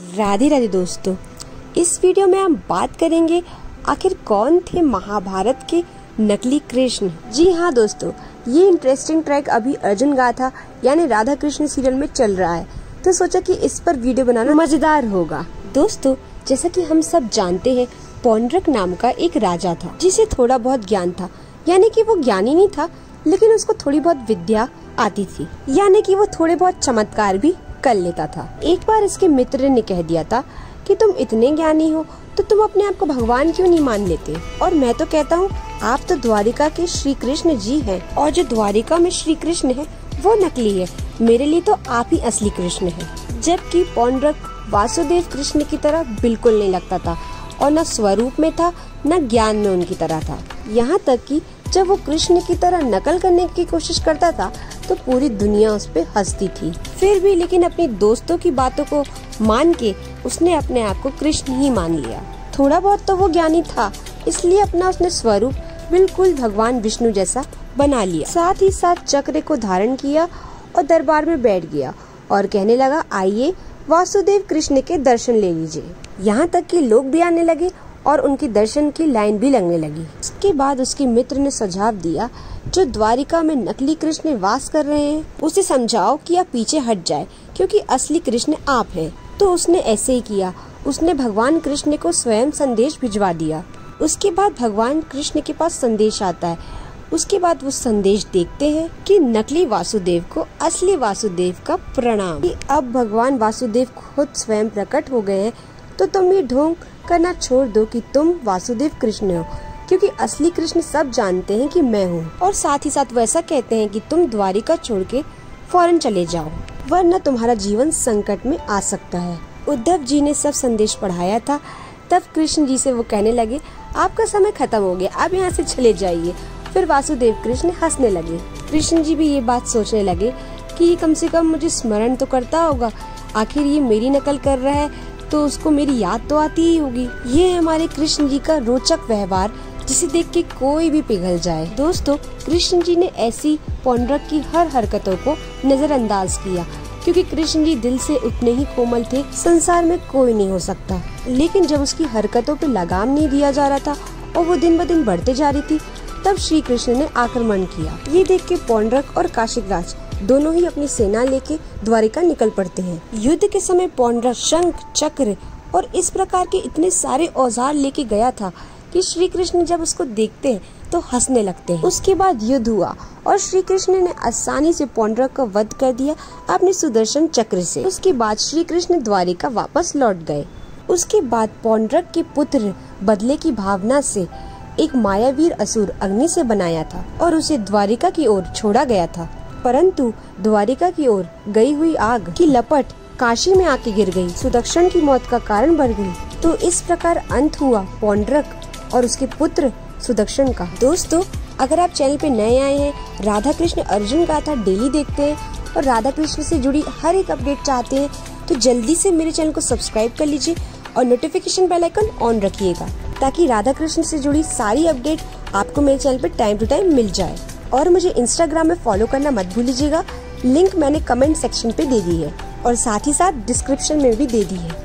राधे राधे दोस्तों, इस वीडियो में हम बात करेंगे आखिर कौन थे महाभारत के नकली कृष्ण? जी हाँ दोस्तों, ये इंटरेस्टिंग ट्रैक अभी अर्जुन गाथा यानी राधा कृष्ण सीरियल में चल रहा है। तो सोचा कि इस पर वीडियो बनाना मज़ेदार होगा। दोस्तों, जैसा कि हम सब जानते हैं, पौंड्रक नाम का एक राजा था, जिसे थोड़ा बहुत ज्ञान था। यानी कि वो ज्ञानी नहीं था, लेकिन उसको थोड़ी बहुत विद्या आती थी। यानी कि वो थोड़े बहुत चमत्कार भी कर लेता था। एक बार इसके मित्र ने कह दिया था कि तुम इतने ज्ञानी हो तो तुम अपने आप को भगवान क्यों नहीं मान लेते? और मैं तो कहता हूँ, आप तो द्वारिका के श्री कृष्ण जी हैं, और जो द्वारिका में श्री कृष्ण है, वो नकली है। मेरे लिए तो आप ही असली कृष्ण है। जबकि पौंड्रक वासुदेव कृष्ण की तरह बिल्कुल नहीं लगता था, और न स्वरूप में था, न ज्ञान में उनकी तरह था। यहाँ तक कि जब वो कृष्ण की तरह नकल करने की कोशिश करता था तो पूरी दुनिया उस पर हंसती थी। फिर भी लेकिन अपने दोस्तों की बातों को मान के उसने अपने आप को कृष्ण ही मान लिया। थोड़ा बहुत तो वो ज्ञानी था, इसलिए अपना उसने स्वरूप बिल्कुल भगवान विष्णु जैसा बना लिया। साथ ही साथ चक्र को धारण किया और दरबार में बैठ गया और कहने लगा, आइए, वासुदेव कृष्ण के दर्शन ले लीजिए। यहाँ तक कि लोग भी आने लगे और उनकी दर्शन की लाइन भी लगने लगी। इसके बाद उसके मित्र ने सुझाव दिया, जो द्वारिका में नकली कृष्ण वास कर रहे हैं, उसे समझाओ कि आप पीछे हट जाए, क्योंकि असली कृष्ण आप हैं। तो उसने ऐसे ही किया। उसने भगवान कृष्ण को स्वयं संदेश भिजवा दिया। उसके बाद भगवान कृष्ण के पास संदेश आता है। उसके बाद वो संदेश देखते हैं कि नकली वासुदेव को असली वासुदेव का प्रणाम। अब भगवान वासुदेव खुद स्वयं प्रकट हो गए हैं तो तुम ये ढोंग करना छोड़ दो कि तुम वासुदेव कृष्ण हो, क्योंकि असली कृष्ण सब जानते हैं कि मैं हूँ। और साथ ही साथ वैसा कहते हैं कि तुम द्वारिका छोड़ के फ़ौरन चले जाओ, वरना तुम्हारा जीवन संकट में आ सकता है। उद्धव जी ने सब संदेश पढ़ाया था, तब कृष्ण जी से वो कहने लगे, आपका समय खत्म हो गया, आप यहाँ से चले जाइए। फिर वासुदेव कृष्ण हंसने लगे। कृष्ण जी भी ये बात सोचने लगे कि कम से कम मुझे स्मरण तो करता होगा, आखिर ये मेरी नकल कर रहा है तो उसको मेरी याद तो आती ही होगी। ये है हमारे कृष्ण जी का रोचक व्यवहार, जिसे देख के कोई भी पिघल जाए। दोस्तों, कृष्ण जी ने ऐसी पौंड्रक की हर हरकतों को नजरअंदाज किया, क्योंकि कृष्ण जी दिल से उतने ही कोमल थे, संसार में कोई नहीं हो सकता। लेकिन जब उसकी हरकतों पे लगाम नहीं दिया जा रहा था और वो दिन ब दिन बढ़ते जा रही थी, तब श्री कृष्ण ने आक्रमण किया। ये देख के पौंड्रक और काशिक राज दोनों ही अपनी सेना लेके द्वारिका निकल पड़ते हैं। युद्ध के समय पौंड्रा, शंख, चक्र और इस प्रकार के इतने सारे औज़ार लेके गया था कि श्री कृष्ण जब उसको देखते हैं तो हंसने लगते हैं। उसके बाद युद्ध हुआ और श्री कृष्ण ने आसानी से पौंड्रक का वध कर दिया अपने सुदर्शन चक्र से। उसके बाद श्री कृष्ण द्वारिका वापस लौट गए। उसके बाद पौंड्रक के पुत्र बदले की भावना से एक मायावीर असुर अग्नि से बनाया था और उसे द्वारिका की ओर छोड़ा गया था। परंतु द्वारिका की ओर गई हुई आग की लपट काशी में आके गिर गई। सुदक्षण की मौत का कारण बन गई। तो इस प्रकार अंत हुआ पौंड्रक और उसके पुत्र सुदक्षण का। दोस्तों, अगर आप चैनल पे नए आए हैं राधा कृष्ण अर्जुन गाथा डेली देखते हैं और राधा कृष्ण से जुड़ी हर एक अपडेट चाहते हैं तो जल्दी से मेरे चैनल को सब्सक्राइब कर लीजिए और नोटिफिकेशन बेल आइकन ऑन रखिएगा, ताकि राधा कृष्ण से जुड़ी सारी अपडेट आपको मेरे चैनल पर टाइम टू टाइम मिल जाए। और मुझे इंस्टाग्राम में फॉलो करना मत भूलिएगा लिंक मैंने कमेंट सेक्शन पे दे दी है और साथ ही साथ डिस्क्रिप्शन में भी दे दी है।